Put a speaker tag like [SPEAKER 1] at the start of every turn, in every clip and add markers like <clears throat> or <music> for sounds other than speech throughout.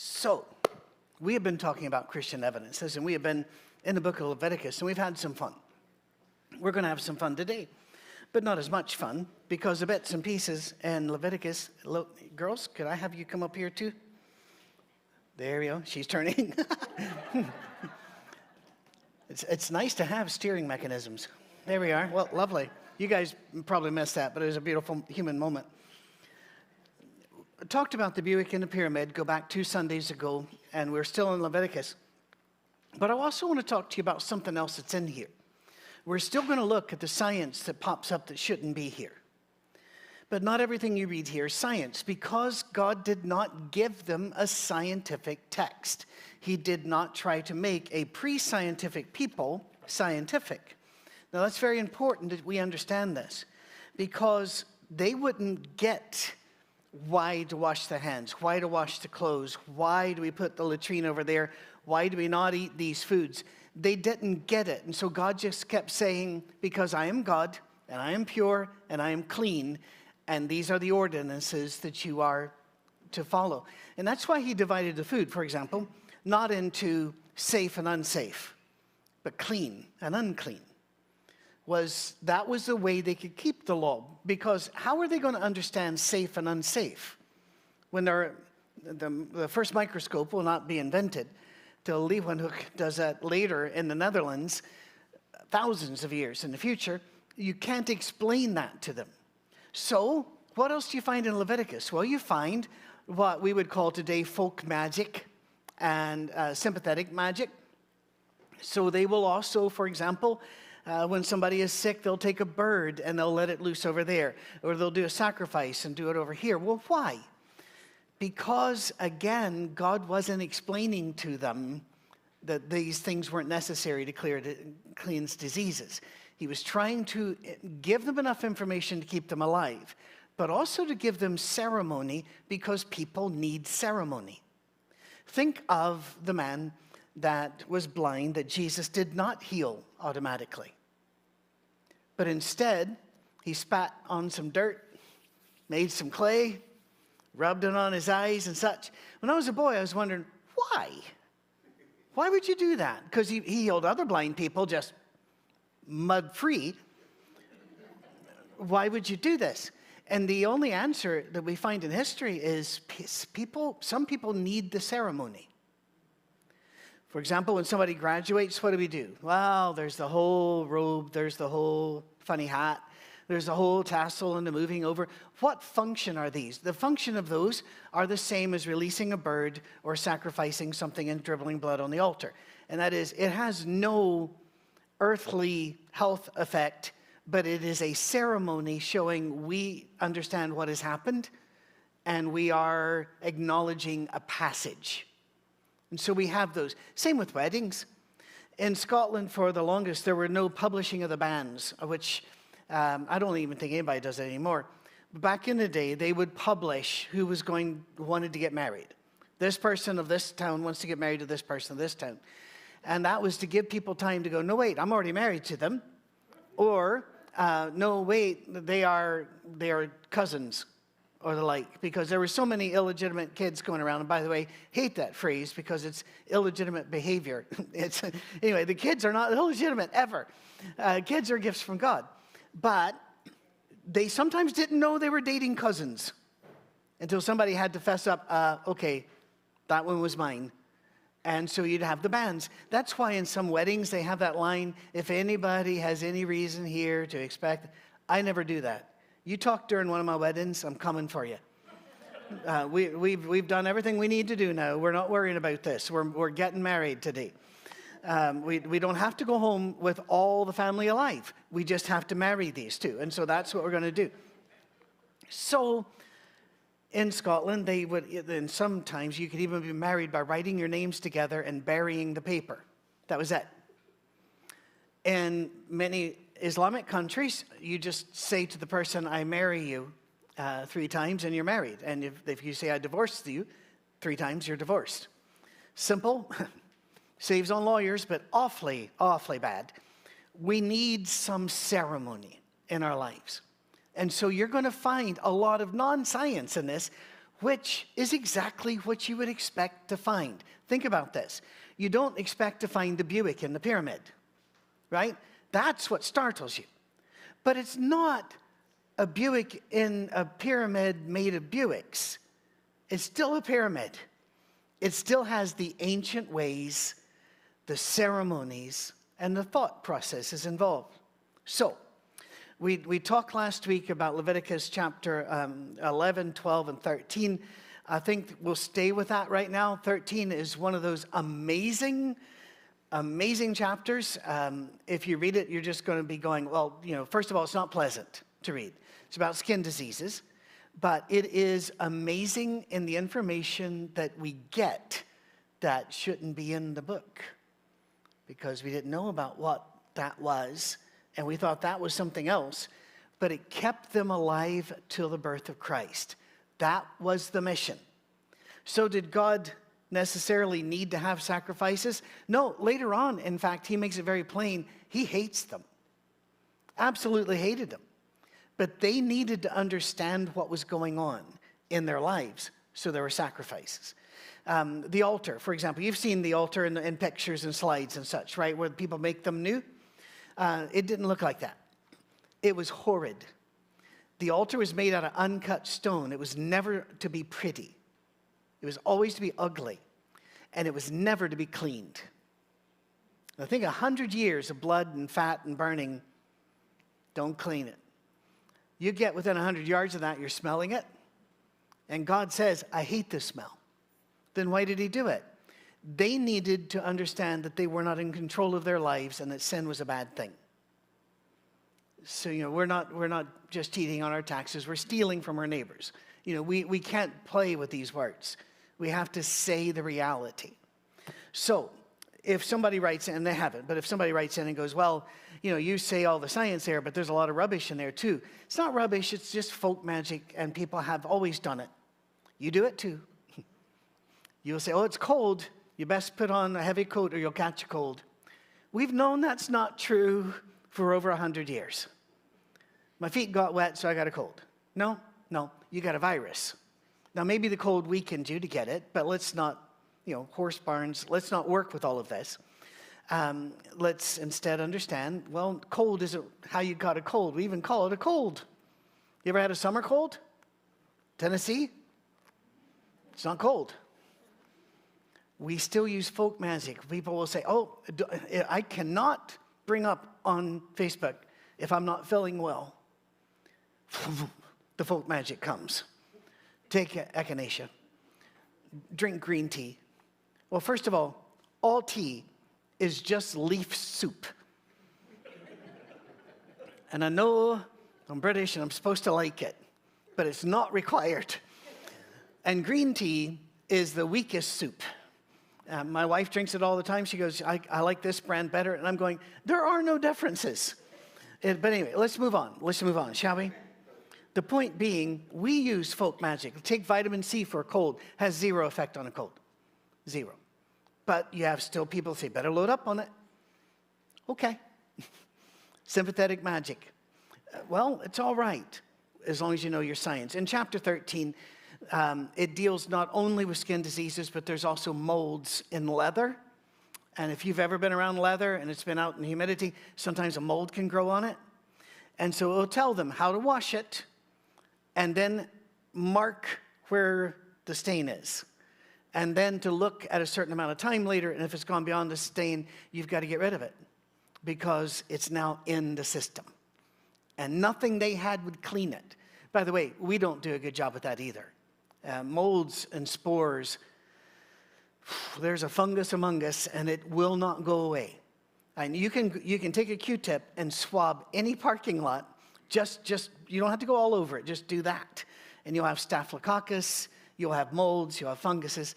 [SPEAKER 1] So, we have been talking about Christian evidences, and we have been in the book of Leviticus, and we've had some fun. We're going to have some fun today, but not as much fun because the bits and pieces in Leviticus. Look, girls, could I have you come up here too? There we go. She's turning. <laughs> it's, it's nice to have steering mechanisms. There we are. Well, lovely. You guys probably missed that, but it was a beautiful human moment. Talked about the Buick and the pyramid, go back two Sundays ago, and we're still in Leviticus. But I also want to talk to you about something else that's in here. We're still going to look at the science that pops up that shouldn't be here. But not everything you read here is science because God did not give them a scientific text. He did not try to make a pre scientific people scientific. Now, that's very important that we understand this because they wouldn't get why to wash the hands, why to wash the clothes, why do we put the latrine over there, why do we not eat these foods. They didn't get it. And so God just kept saying, Because I am God, and I am pure, and I am clean, and these are the ordinances that you are to follow. And that's why He divided the food, for example, not into safe and unsafe, but clean and unclean was that was the way they could keep the law. Because how are they going to understand safe and unsafe when the, the first microscope will not be invented till Leeuwenhoek does that later in the Netherlands, thousands of years in the future? You can't explain that to them. So, what else do you find in Leviticus? Well, you find what we would call today folk magic and uh, sympathetic magic. So, they will also, for example, uh, when somebody is sick, they'll take a bird and they'll let it loose over there, or they'll do a sacrifice and do it over here. Well, why? Because, again, God wasn't explaining to them that these things weren't necessary to clear to cleanse diseases. He was trying to give them enough information to keep them alive, but also to give them ceremony because people need ceremony. Think of the man that was blind that Jesus did not heal automatically. But instead, he spat on some dirt, made some clay, rubbed it on his eyes and such. When I was a boy, I was wondering, why? Why would you do that? Because he, he healed other blind people just mud free. Why would you do this? And the only answer that we find in history is people, some people need the ceremony. For example, when somebody graduates, what do we do? Well, there's the whole robe, there's the whole funny hat, there's the whole tassel and the moving over. What function are these? The function of those are the same as releasing a bird or sacrificing something and dribbling blood on the altar. And that is, it has no earthly health effect, but it is a ceremony showing we understand what has happened and we are acknowledging a passage. And so we have those. Same with weddings. In Scotland, for the longest, there were no publishing of the banns, which um, I don't even think anybody does anymore. But back in the day, they would publish who was going wanted to get married. This person of this town wants to get married to this person of this town. And that was to give people time to go, no, wait, I'm already married to them. Or, uh, no, wait, they are, they are cousins or the like, because there were so many illegitimate kids going around. And by the way, hate that phrase because it's illegitimate behavior. <laughs> it's, anyway, the kids are not illegitimate ever. Uh, kids are gifts from God. But they sometimes didn't know they were dating cousins until somebody had to fess up, uh, okay, that one was mine. And so you'd have the banns. That's why in some weddings they have that line if anybody has any reason here to expect, I never do that. You talk during one of my weddings, I'm coming for you. Uh, we, we've, we've done everything we need to do now. We're not worrying about this. We're, we're getting married today. Um, we, we don't have to go home with all the family alive. We just have to marry these two. And so that's what we're going to do. So in Scotland, they would, and sometimes you could even be married by writing your names together and burying the paper. That was it. And many Islamic countries, you just say to the person, I marry you uh, three times and you're married. And if, if you say, I divorced you three times, you're divorced. Simple, <laughs> saves on lawyers, but awfully, awfully bad. We need some ceremony in our lives. And so you're going to find a lot of non science in this which is exactly what you would expect to find. Think about this. You don't expect to find the Buick in the pyramid, right? That's what startles you. But it's not a Buick in a pyramid made of Buicks. It's still a pyramid. It still has the ancient ways, the ceremonies, and the thought processes involved. So, we, we talked last week about Leviticus chapter um, 11, 12, and 13. I think we'll stay with that right now. 13 is one of those amazing, amazing chapters. Um, if you read it, you're just going to be going, well, you know, first of all, it's not pleasant to read. It's about skin diseases, but it is amazing in the information that we get that shouldn't be in the book because we didn't know about what that was and we thought that was something else, but it kept them alive till the birth of Christ. That was the mission. So, did God necessarily need to have sacrifices? No, later on, in fact, he makes it very plain he hates them. Absolutely hated them. But they needed to understand what was going on in their lives, so there were sacrifices. Um, the altar, for example, you've seen the altar in, in pictures and slides and such, right, where people make them new. Uh, it didn't look like that. It was horrid. The altar was made out of uncut stone. It was never to be pretty, it was always to be ugly, and it was never to be cleaned. I think a hundred years of blood and fat and burning, don't clean it. You get within a hundred yards of that, you're smelling it, and God says, I hate this smell. Then why did He do it? they needed to understand that they were not in control of their lives and that sin was a bad thing. So, you know, we're not, we're not just cheating on our taxes, we're stealing from our neighbors. You know, we, we can't play with these words. We have to say the reality. So, if somebody writes in, and they haven't, but if somebody writes in and goes, well, you know, you say all the science there, but there's a lot of rubbish in there too. It's not rubbish, it's just folk magic, and people have always done it. You do it too. <laughs> You'll say, oh, it's cold. You best put on a heavy coat or you'll catch a cold. We've known that's not true for over 100 years. My feet got wet, so I got a cold. No, no, you got a virus. Now, maybe the cold weakened you to get it, but let's not, you know, horse barns, let's not work with all of this. Um, let's instead understand well, cold isn't how you got a cold. We even call it a cold. You ever had a summer cold? Tennessee? It's not cold we still use folk magic. People will say, Oh, I cannot bring up on Facebook if I'm not feeling well. <laughs> the folk magic comes. Take echinacea, drink green tea. Well, first of all, all tea is just leaf soup. and I know I'm British and I'm supposed to like it, but it's not required. And green tea is the weakest soup. Uh, my wife drinks it all the time. She goes, I, I, like this brand better. And I'm going, there are no differences. It, but anyway, let's move on. Let's move on, shall we? The point being, we use folk magic. Take vitamin C for a cold, has zero effect on a cold. Zero. But you have still people say, better load up on it. Okay. <laughs> Sympathetic magic. Uh, well, it's all right as long as you know your science. In chapter 13, um, it deals not only with skin diseases, but there's also molds in leather. And if you've ever been around leather and it's been out in humidity, sometimes a mold can grow on it. And so it'll tell them how to wash it and then mark where the stain is. And then to look at a certain amount of time later, and if it's gone beyond the stain, you've got to get rid of it because it's now in the system. And nothing they had would clean it. By the way, we don't do a good job with that either uh, molds and spores. <sighs> There's a fungus among us, and it will not go away. And you can, you can take a Q-tip and swab any parking lot. Just, just, you don't have to go all over it. Just do that. And you'll have staphylococcus, you'll have molds, you'll have funguses.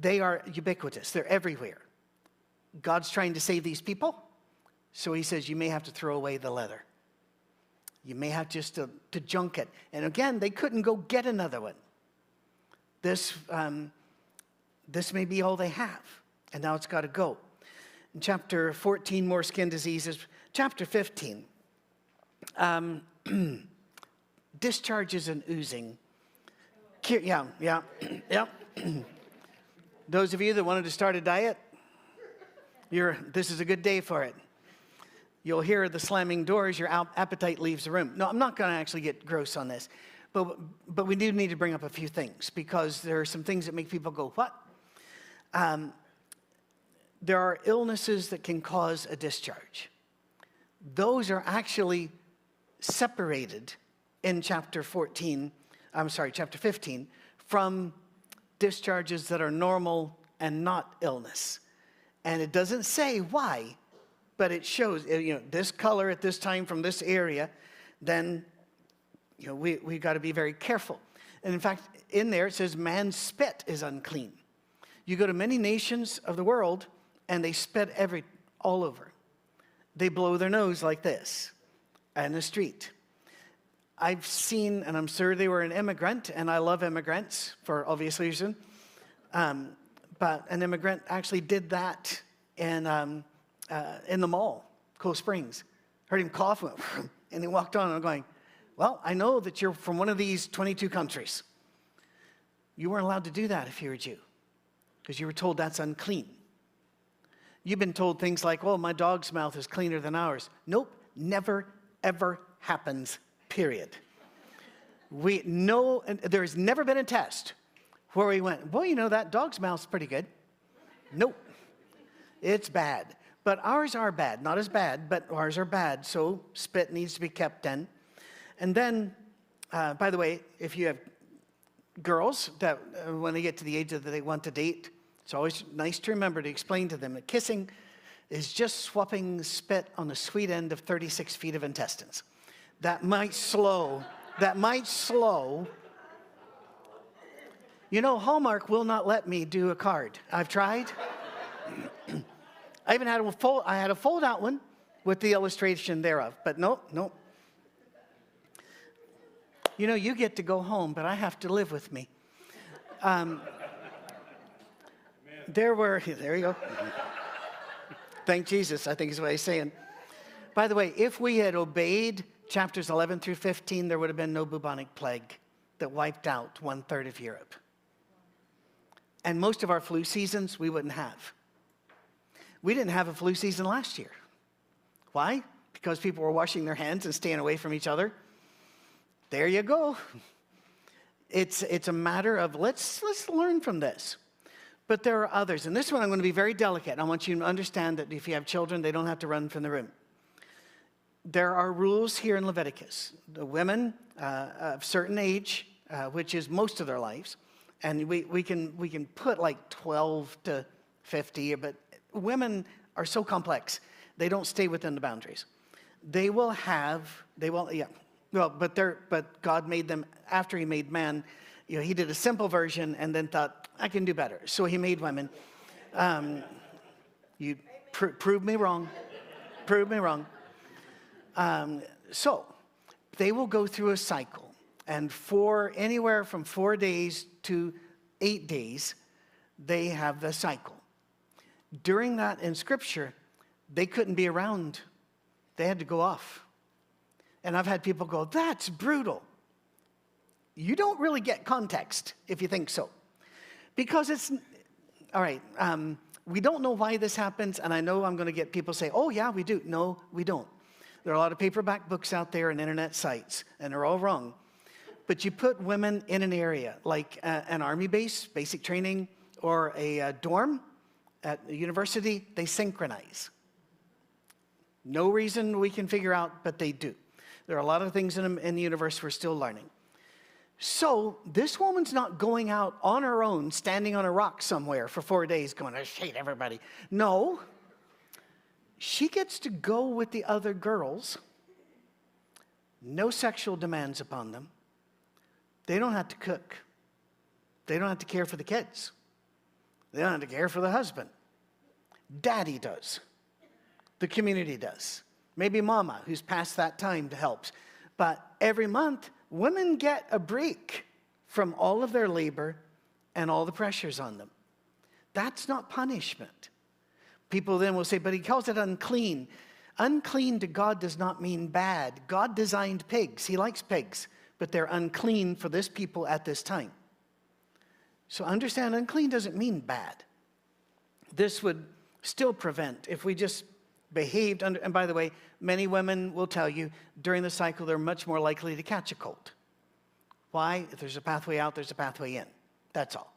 [SPEAKER 1] They are ubiquitous. They're everywhere. God's trying to save these people. So he says, you may have to throw away the leather. You may have just to, to junk it. And again, they couldn't go get another one. This, um, this may be all they have, and now it's got to go. In chapter 14, more skin diseases. Chapter 15, um, <clears throat> discharges and oozing. Yeah, yeah, <clears throat> yeah. <clears throat> Those of you that wanted to start a diet, you're, this is a good day for it. You'll hear the slamming doors, your appetite leaves the room. No, I'm not going to actually get gross on this, but, but we do need to bring up a few things because there are some things that make people go, What? Um, there are illnesses that can cause a discharge. Those are actually separated in chapter 14, I'm sorry, chapter 15, from discharges that are normal and not illness. And it doesn't say why, but it shows, you know, this color at this time from this area, then, you know, we, we got to be very careful. And in fact, in there it says man's spit is unclean. You go to many nations of the world and they spit every, all over. They blow their nose like this in the street. I've seen, and I'm sure they were an immigrant, and I love immigrants for obvious reason. Um, but an immigrant actually did that in, um, uh, in the mall, Cool Springs. Heard him cough, <laughs> and he walked on. And I'm going, Well, I know that you're from one of these 22 countries. You weren't allowed to do that if you were a Jew, because you were told that's unclean. You've been told things like, Well, my dog's mouth is cleaner than ours. Nope, never, ever happens, period. We know, there's never been a test where we went, Boy, you know, that dog's mouth's pretty good. Nope, it's bad. But ours are bad, not as bad, but ours are bad. So spit needs to be kept in. And then, uh, by the way, if you have girls that uh, when they get to the age that they want to date, it's always nice to remember to explain to them that kissing is just swapping spit on the sweet end of 36 feet of intestines. That might slow, that might slow. You know, Hallmark will not let me do a card. I've tried. <clears throat> I even had a fold, I had a fold out one with the illustration thereof, but nope, nope. You know, you get to go home, but I have to live with me. Um, there were, <laughs> there you go. Thank Jesus, I think is what he's saying. By the way, if we had obeyed chapters 11 through 15, there would have been no bubonic plague that wiped out one third of Europe. And most of our flu seasons we wouldn't have. We didn't have a flu season last year. Why? Because people were washing their hands and staying away from each other. There you go. It's, it's a matter of let's, let's learn from this. But there are others. And this one I'm going to be very delicate. I want you to understand that if you have children, they don't have to run from the room. There are rules here in Leviticus. The women uh, of certain age, uh, which is most of their lives, and we, we, can, we can put like 12 to 50, but women are so complex, they don't stay within the boundaries. They will have, they will, yeah, well, but they're, but God made them after He made man. You know, He did a simple version and then thought, I can do better. So He made women. Um, you pr- prove me wrong. prove me wrong. Um, so they will go through a cycle, and for anywhere from four days to eight days, they have the cycle during that in Scripture, they couldn't be around. They had to go off. And I've had people go, that's brutal. You don't really get context if you think so. Because it's, all right, um, we don't know why this happens, and I know I'm going to get people say, oh, yeah, we do. No, we don't. There are a lot of paperback books out there and internet sites, and they're all wrong. But you put women in an area like a, an army base, basic training, or a, a dorm, at a university, they synchronize. No reason we can figure out, but they do. There are a lot of things in, in the universe we're still learning. So, this woman's not going out on her own, standing on a rock somewhere for four days, going, I hate everybody. No. She gets to go with the other girls, no sexual demands upon them. They don't have to cook, they don't have to care for the kids. They don't have to care for the husband. Daddy does. The community does. Maybe mama, who's past that time, helps. But every month, women get a break from all of their labor and all the pressures on them. That's not punishment. People then will say, but he calls it unclean. Unclean to God does not mean bad. God designed pigs, he likes pigs, but they're unclean for this people at this time. So understand, unclean doesn't mean bad. This would still prevent if we just behaved under, and by the way, many women will tell you during the cycle they're much more likely to catch a cold. Why? If there's a pathway out, there's a pathway in. That's all.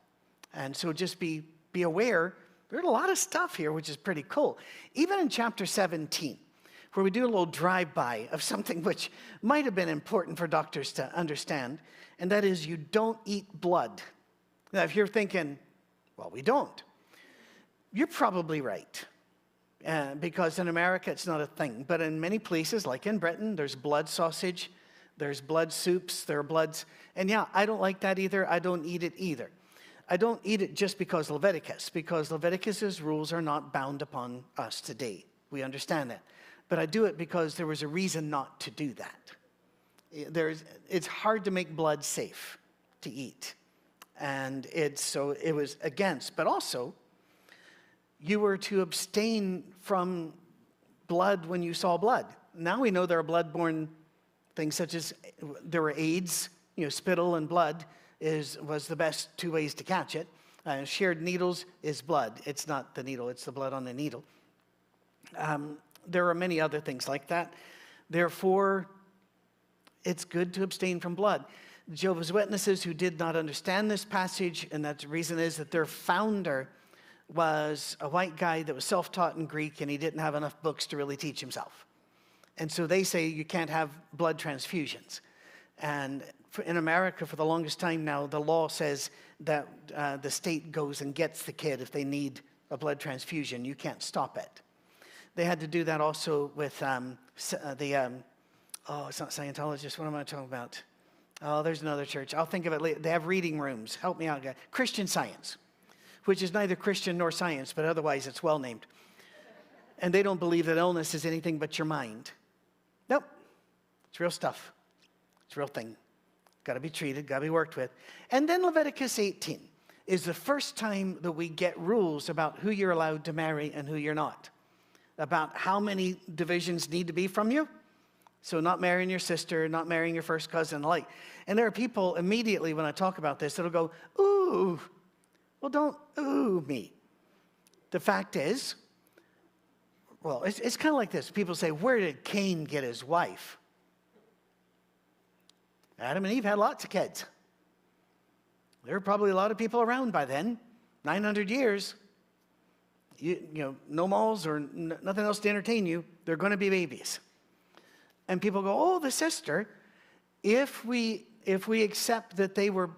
[SPEAKER 1] And so just be, be aware. There's a lot of stuff here, which is pretty cool. Even in chapter 17, where we do a little drive by of something which might have been important for doctors to understand, and that is you don't eat blood. Now, if you're thinking, well, we don't, you're probably right. Uh, because in America it's not a thing. But in many places, like in Britain, there's blood sausage, there's blood soups, there are bloods. And yeah, I don't like that either. I don't eat it either. I don't eat it just because Leviticus, because Leviticus's rules are not bound upon us today. We understand that. But I do it because there was a reason not to do that. There's, it's hard to make blood safe to eat. And it's so it was against, but also you were to abstain from blood when you saw blood. Now we know there are blood-borne things such as there were AIDS, you know, spittle and blood is, was the best two ways to catch it. Uh, shared needles is blood. It's not the needle, it's the blood on the needle. Um, there are many other things like that. Therefore, it's good to abstain from blood. Jehovah's Witnesses who did not understand this passage, and that the reason is that their founder was a white guy that was self taught in Greek and he didn't have enough books to really teach himself. And so they say you can't have blood transfusions. And in America, for the longest time now, the law says that uh, the state goes and gets the kid if they need a blood transfusion. You can't stop it. They had to do that also with um, uh, the, um, oh, it's not Scientologists. What am I talking about? Oh, there's another church. I'll think of it later. They have reading rooms. Help me out, guys. Christian Science, which is neither Christian nor science, but otherwise it's well named. And they don't believe that illness is anything but your mind. Nope. It's real stuff. It's a real thing. Got to be treated, got to be worked with. And then Leviticus 18 is the first time that we get rules about who you're allowed to marry and who you're not, about how many divisions need to be from you. So, not marrying your sister, not marrying your first cousin, like. And there are people immediately when I talk about this that'll go, ooh, well, don't ooh me. The fact is, well, it's, it's kind of like this. People say, Where did Cain get his wife? Adam and Eve had lots of kids. There were probably a lot of people around by then, 900 years. You, you know, no malls or n- nothing else to entertain you. They're going to be babies. And people go, oh, the sister. If we, if we accept that they were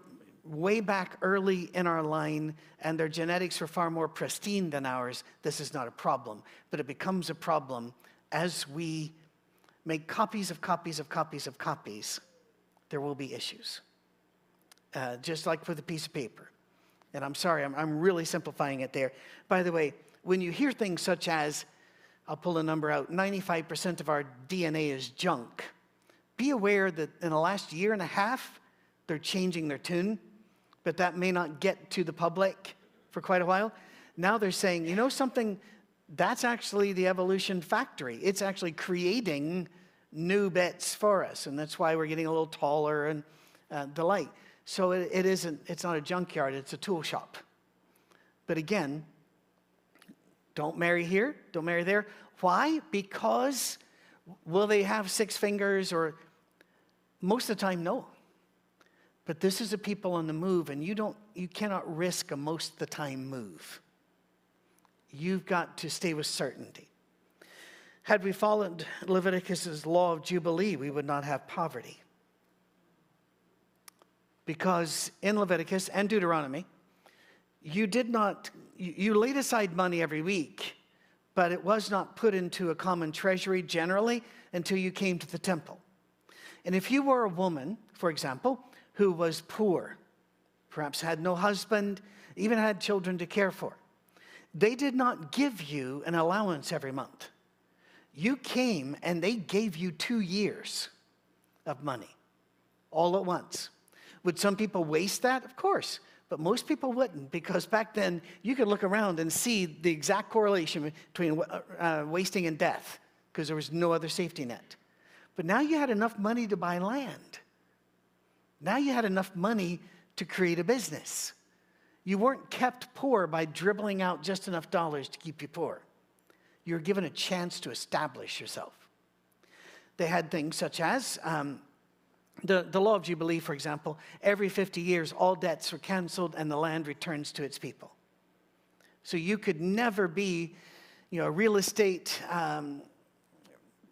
[SPEAKER 1] way back early in our line and their genetics are far more pristine than ours, this is not a problem. But it becomes a problem as we make copies of copies of copies of copies, there will be issues. Uh, just like with a piece of paper. And I'm sorry, I'm, I'm really simplifying it there. By the way, when you hear things such as, I'll pull a number out 95% of our DNA is junk, be aware that in the last year and a half, they're changing their tune but that may not get to the public for quite a while. Now they're saying, you know something, that's actually the evolution factory. It's actually creating new bits for us, and that's why we're getting a little taller and uh, the light. So it, it isn't, it's not a junkyard, it's a tool shop. But again, don't marry here, don't marry there. Why? Because will they have six fingers or most of the time, no. But this is a people on the move, and you, don't, you cannot risk a most of the time move. You've got to stay with certainty. Had we followed Leviticus's law of Jubilee, we would not have poverty. Because in Leviticus and Deuteronomy, you did not, you laid aside money every week, but it was not put into a common treasury generally until you came to the temple. And if you were a woman, for example, who was poor, perhaps had no husband, even had children to care for. They did not give you an allowance every month. You came and they gave you two years of money all at once. Would some people waste that? Of course. But most people wouldn't because back then you could look around and see the exact correlation between uh, uh wasting and death because there was no other safety net. But now you had enough money to buy land. Now you had enough money to create a business. You weren't kept poor by dribbling out just enough dollars to keep you poor. You were given a chance to establish yourself. They had things such as um, the, the law of Jubilee, for example. Every 50 years, all debts are canceled and the land returns to its people. So you could never be you know, a real estate um,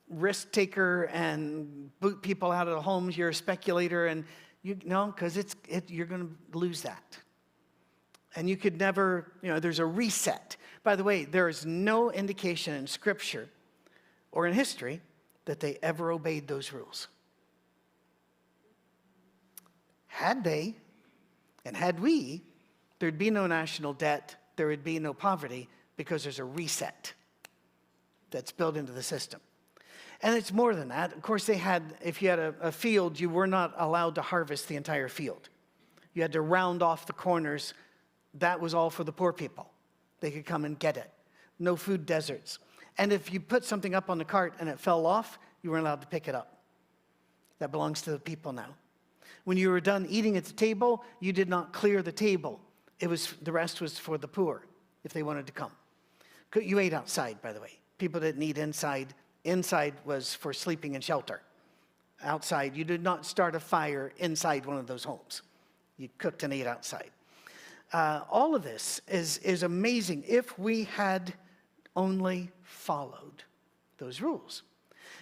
[SPEAKER 1] risk taker and boot people out of the homes. You're a speculator, and you know because it's it, you're going to lose that. And you could never, you know, there's a reset. By the way, there is no indication in Scripture or in history that they ever obeyed those rules. Had they, and had we, there'd be no national debt, there would be no poverty, because there's a reset that's built into the system. And it's more than that. Of course, they had, if you had a, a, field, you were not allowed to harvest the entire field. You had to round off the corners. That was all for the poor people. They could come and get it. No food deserts. And if you put something up on the cart and it fell off, you weren't allowed to pick it up. That belongs to the people now. When you were done eating at the table, you did not clear the table. It was, the rest was for the poor if they wanted to come. You ate outside, by the way. People didn't eat inside. Inside was for sleeping and shelter. Outside, you did not start a fire inside one of those homes. You cooked and ate outside. Uh, all of this is, is amazing if we had only followed those rules.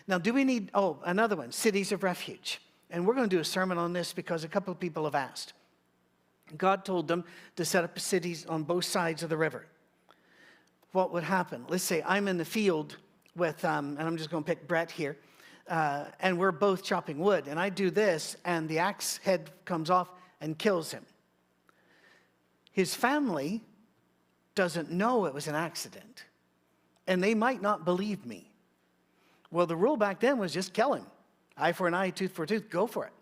[SPEAKER 1] Now, do we need, oh, another one cities of refuge. And we're going to do a sermon on this because a couple of people have asked. God told them to set up cities on both sides of the river what would happen. Let's say I'm in the field with, um, and I'm just going to pick Brett here, uh, and we're both chopping wood, and I do this, and the axe head comes off and kills him. His family doesn't know it was an accident, and they might not believe me. Well, the rule back then was just kill him. Eye for an eye, tooth for a tooth, go for it.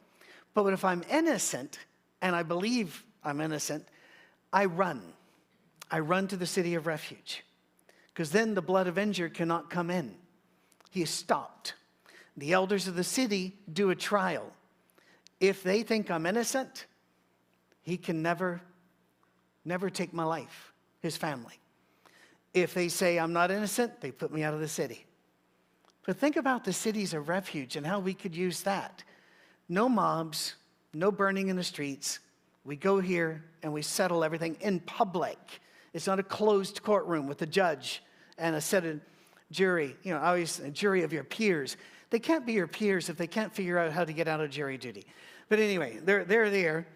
[SPEAKER 1] But if I'm innocent, and I believe I'm innocent, I run. I run to the city of refuge because then the blood avenger cannot come in. He is stopped. The elders of the city do a trial. If they think I'm innocent, he can never, never take my life, his family. If they say I'm not innocent, they put me out of the city. But think about the cities of refuge and how we could use that. No mobs, no burning in the streets. We go here and we settle everything in public. It's not a closed courtroom with a judge and a set of jury, you know, always a jury of your peers. They can't be your peers if they can't figure out how to get out of jury duty. But anyway, they're, they're there.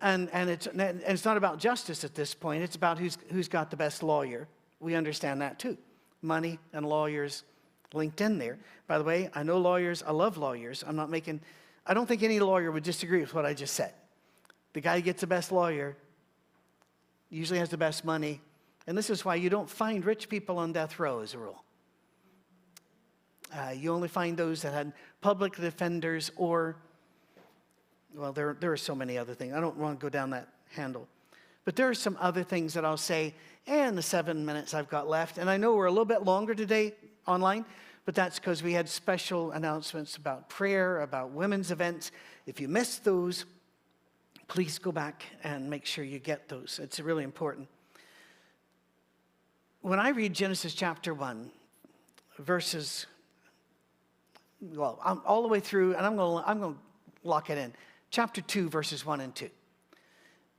[SPEAKER 1] And, and, it's, and it's not about justice at this point, it's about who's, who's got the best lawyer. We understand that too. Money and lawyers linked in there. By the way, I know lawyers, I love lawyers. I'm not making, I don't think any lawyer would disagree with what I just said. The guy who gets the best lawyer usually has the best money, and this is why you don't find rich people on death row as a rule. Uh, you only find those that had public defenders or, well, there, there are so many other things. I don't want to go down that handle. But there are some other things that I'll say in the seven minutes I've got left. And I know we're a little bit longer today online, but that's because we had special announcements about prayer, about women's events. If you missed those, please go back and make sure you get those. It's really important when I read Genesis chapter 1, verses, well, I'm all the way through, and I'm going to I'm going to lock it in. Chapter 2, verses 1 and 2. It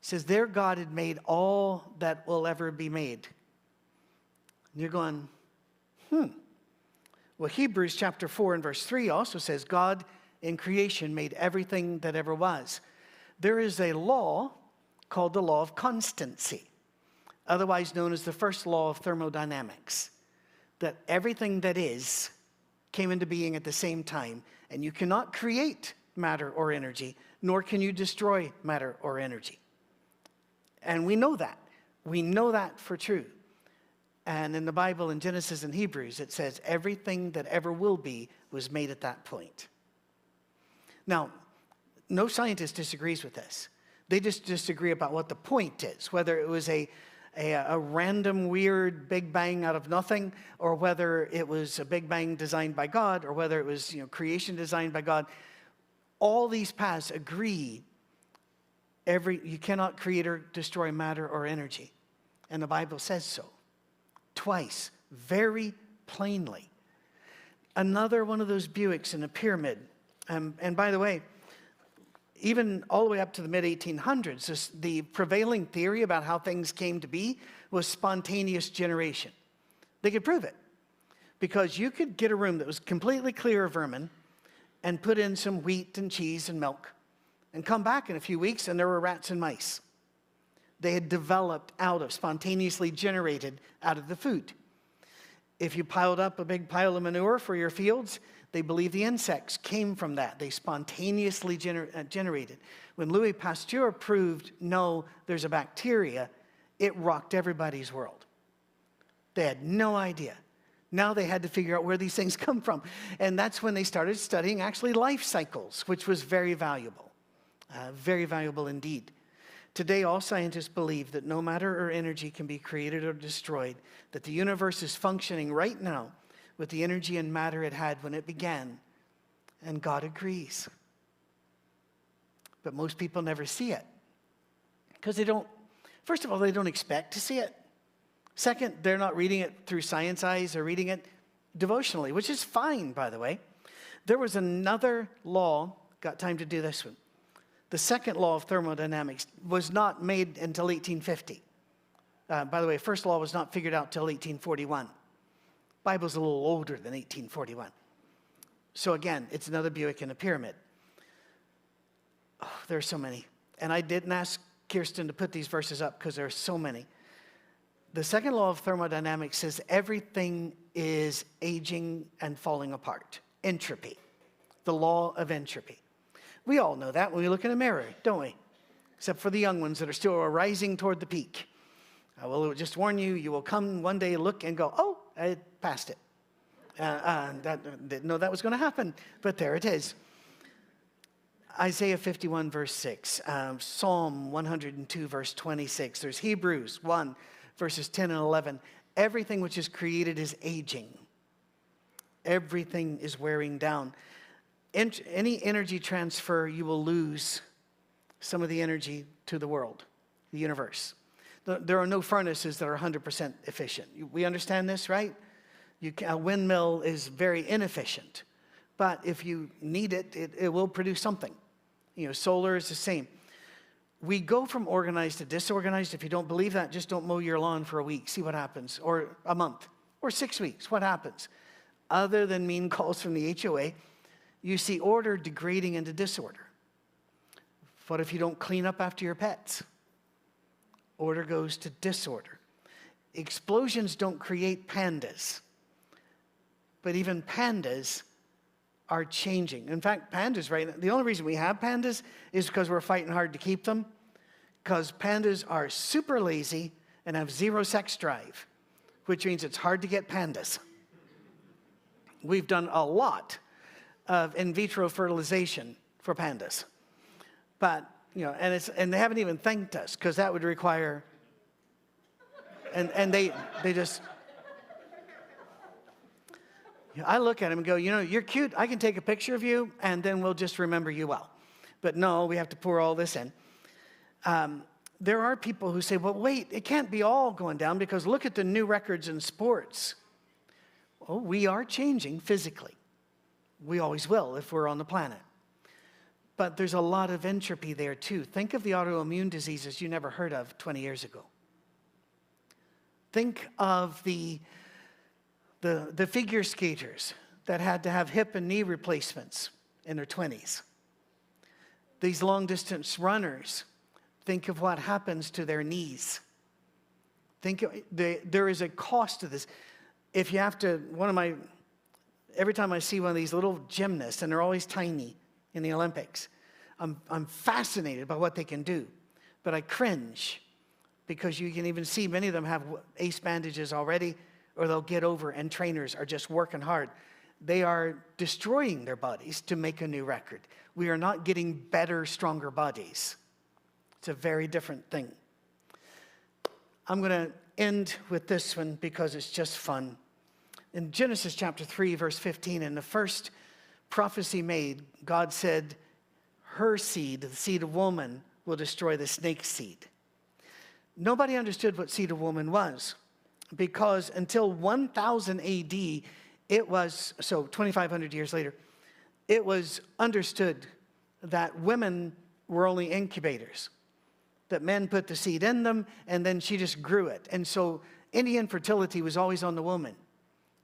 [SPEAKER 1] says, There God had made all that will ever be made. And you're going, hmm. Well, Hebrews chapter 4 and verse 3 also says, God in creation made everything that ever was. There is a law called the law of constancy otherwise known as the first law of thermodynamics, that everything that is came into being at the same time, and you cannot create matter or energy, nor can you destroy matter or energy. And we know that. We know that for true. And in the Bible, in Genesis and Hebrews, it says everything that ever will be was made at that point. Now, no scientist disagrees with this. They just disagree about what the point is, whether it was a a, a, random, weird Big Bang out of nothing, or whether it was a Big Bang designed by God, or whether it was you know, creation designed by God. All these paths agree Every, you cannot create or destroy matter or energy. And the Bible says so. Twice, very plainly. Another one of those Buicks in a pyramid. Um, and by the way, even all the way up to the mid 1800s, the prevailing theory about how things came to be was spontaneous generation. They could prove it because you could get a room that was completely clear of vermin and put in some wheat and cheese and milk and come back in a few weeks and there were rats and mice. They had developed out of, spontaneously generated out of the food. If you piled up a big pile of manure for your fields, they believe the insects came from that. They spontaneously gener- uh, generated. When Louis Pasteur proved no, there's a bacteria, it rocked everybody's world. They had no idea. Now they had to figure out where these things <laughs> come from. And that's when they started studying actually life cycles, which was very valuable. Uh, very valuable indeed. Today, all scientists believe that no matter or energy can be created or destroyed, that the universe is functioning right now with the energy and matter it had when it began. And God agrees. But most people never see it because they don't, first of all, they don't expect to see it. Second, they're not reading it through science eyes, they're reading it devotionally, which is fine, by the way. There was another law, got time to do this one. The second law of thermodynamics was not made until 1850. Uh, by the way, first law was not figured out until 1841. Bible's a little older than 1841. So again, it's another Buick in a pyramid. Oh, there are so many. And I didn't ask Kirsten to put these verses up because there are so many. The second law of thermodynamics says everything is aging and falling apart. Entropy. The law of entropy. We all know that when we look in a mirror, don't we? Except for the young ones that are still rising toward the peak. I will just warn you, you will come one day, look, and go, oh, I passed it. Uh, uh, that, didn't know that was going to happen, but there it is. Isaiah 51, verse 6, um, Psalm 102, verse 26. There's Hebrews 1, verses 10 and 11. Everything which is created is aging, everything is wearing down. any energy transfer, you will lose some of the energy to the world, the universe. There are no furnaces that are 100% efficient. We understand this, right? Can, a windmill is very inefficient, but if you need it, it, it will produce something. You know, solar is the same. We go from organized to disorganized. If you don't believe that, just don't mow your lawn for a week, see what happens, or a month, or six weeks, what happens? Other than mean <laughs> calls from the HOA, you see order degrading into disorder. What if you don't clean up after your pets? Order goes to disorder. Explosions don't create pandas, but even pandas are changing. In fact, pandas, right? The only reason we have pandas is because we're fighting hard to keep them, because pandas are super lazy and have zero sex drive, which means it's hard to get pandas. We've done a lot of in vitro fertilization for pandas, but you know, and, it's, and they haven't even thanked us because that would require, and, and they, they just, I look at them and go, you know, you're cute. I can take a picture of you and then we'll just remember you well. But no, we have to pour all this in. Um, there are people who say, well, wait, it can't be all going down because look at the new records in sports. Well, we are changing physically. We always will if we're on the planet. But there's a lot of entropy there too. Think of the autoimmune diseases you never heard of 20 years ago. Think of the, the, the figure skaters that had to have hip and knee replacements in their 20s. These long distance runners, think of what happens to their knees. Think of, the, there is a cost to this. If you have to, one of my, every time I see one of these little gymnasts, and they're always tiny, in the Olympics. I'm, I'm fascinated by what they can do, but I cringe because you can even see many of them have ace bandages already, or they'll get over, and trainers are just working hard. They are destroying their bodies to make a new record. We are not getting better, stronger bodies. It's a very different thing. I'm going to end with this one because it's just fun. In Genesis chapter 3, verse 15, in the first prophecy made, God said, Her seed, the seed of woman, will destroy the snake's seed. Nobody understood what seed of woman was because until 1000 AD, it was, so 2,500 years later, it was understood that women were only incubators, that men put the seed in them and then she just grew it. And so Indian fertility was always on the woman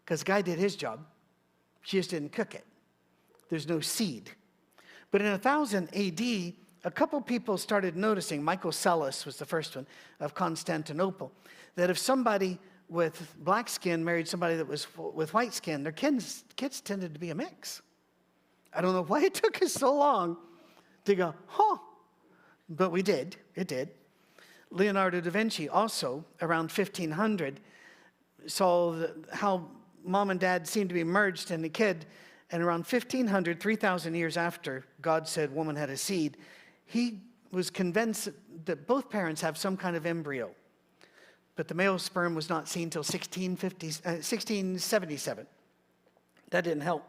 [SPEAKER 1] because guy did his job. She just didn't cook it. There's no seed. But in 1000 AD, a couple people started noticing, Michael Psellos was the first one of Constantinople, that if somebody with black skin married somebody that was with white skin, their kids, kids tended to be a mix. I don't know why it <laughs> took us so long to go, huh? But we did, it did. Leonardo da Vinci also, around 1500, saw the, how mom and dad seemed to be merged in the kid. And around 1500, 3,000 years after God said woman had a seed, he was convinced that both parents have some kind of embryo. But the male sperm was not seen until 1650, uh, 1677. That didn't help.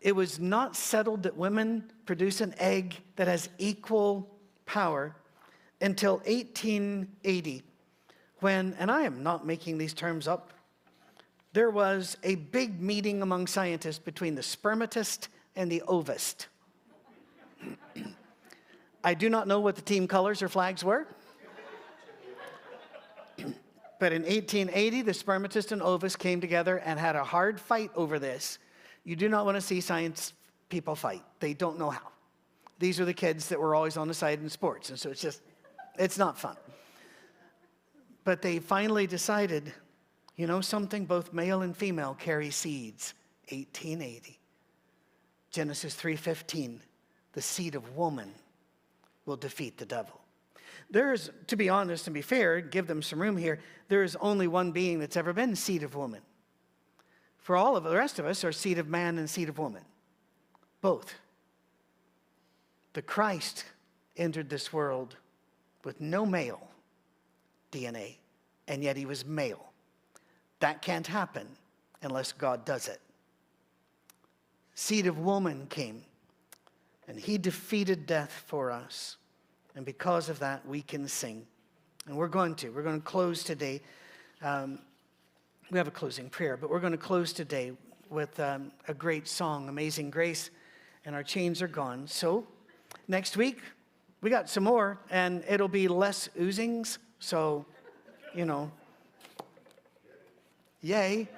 [SPEAKER 1] It was not settled that women produce an egg that has equal power until 1880, when, and I am not making these terms up, there was a big meeting among scientists between the spermatist and the ovist. I do not know what the team colors or flags were. but in 1880, the spermatist and ovist came together and had a hard fight over this. You do not want to see science people fight, they don't know how. These are the kids that were always on the side in sports, and so it's just, it's not fun. But they finally decided you know something? Both male and female carry seeds. 1880. Genesis 3:15. The seed of woman will defeat the devil. There's, to be honest and be fair, give them some room here, there is only one being that's ever been seed of woman. For all of the rest of us are seed of man and seed of woman. Both. The Christ entered this world with no male DNA, and yet he was male. That can't happen unless God does it. Seed of woman came, and he defeated death for us. And because of that, we can sing. And we're going to. We're going to close today. Um, we have a closing prayer, but we're going to close today with um, a great song, Amazing Grace, and our chains are gone. So next week, we got some more, and it'll be less oozings. So, you know, Yay.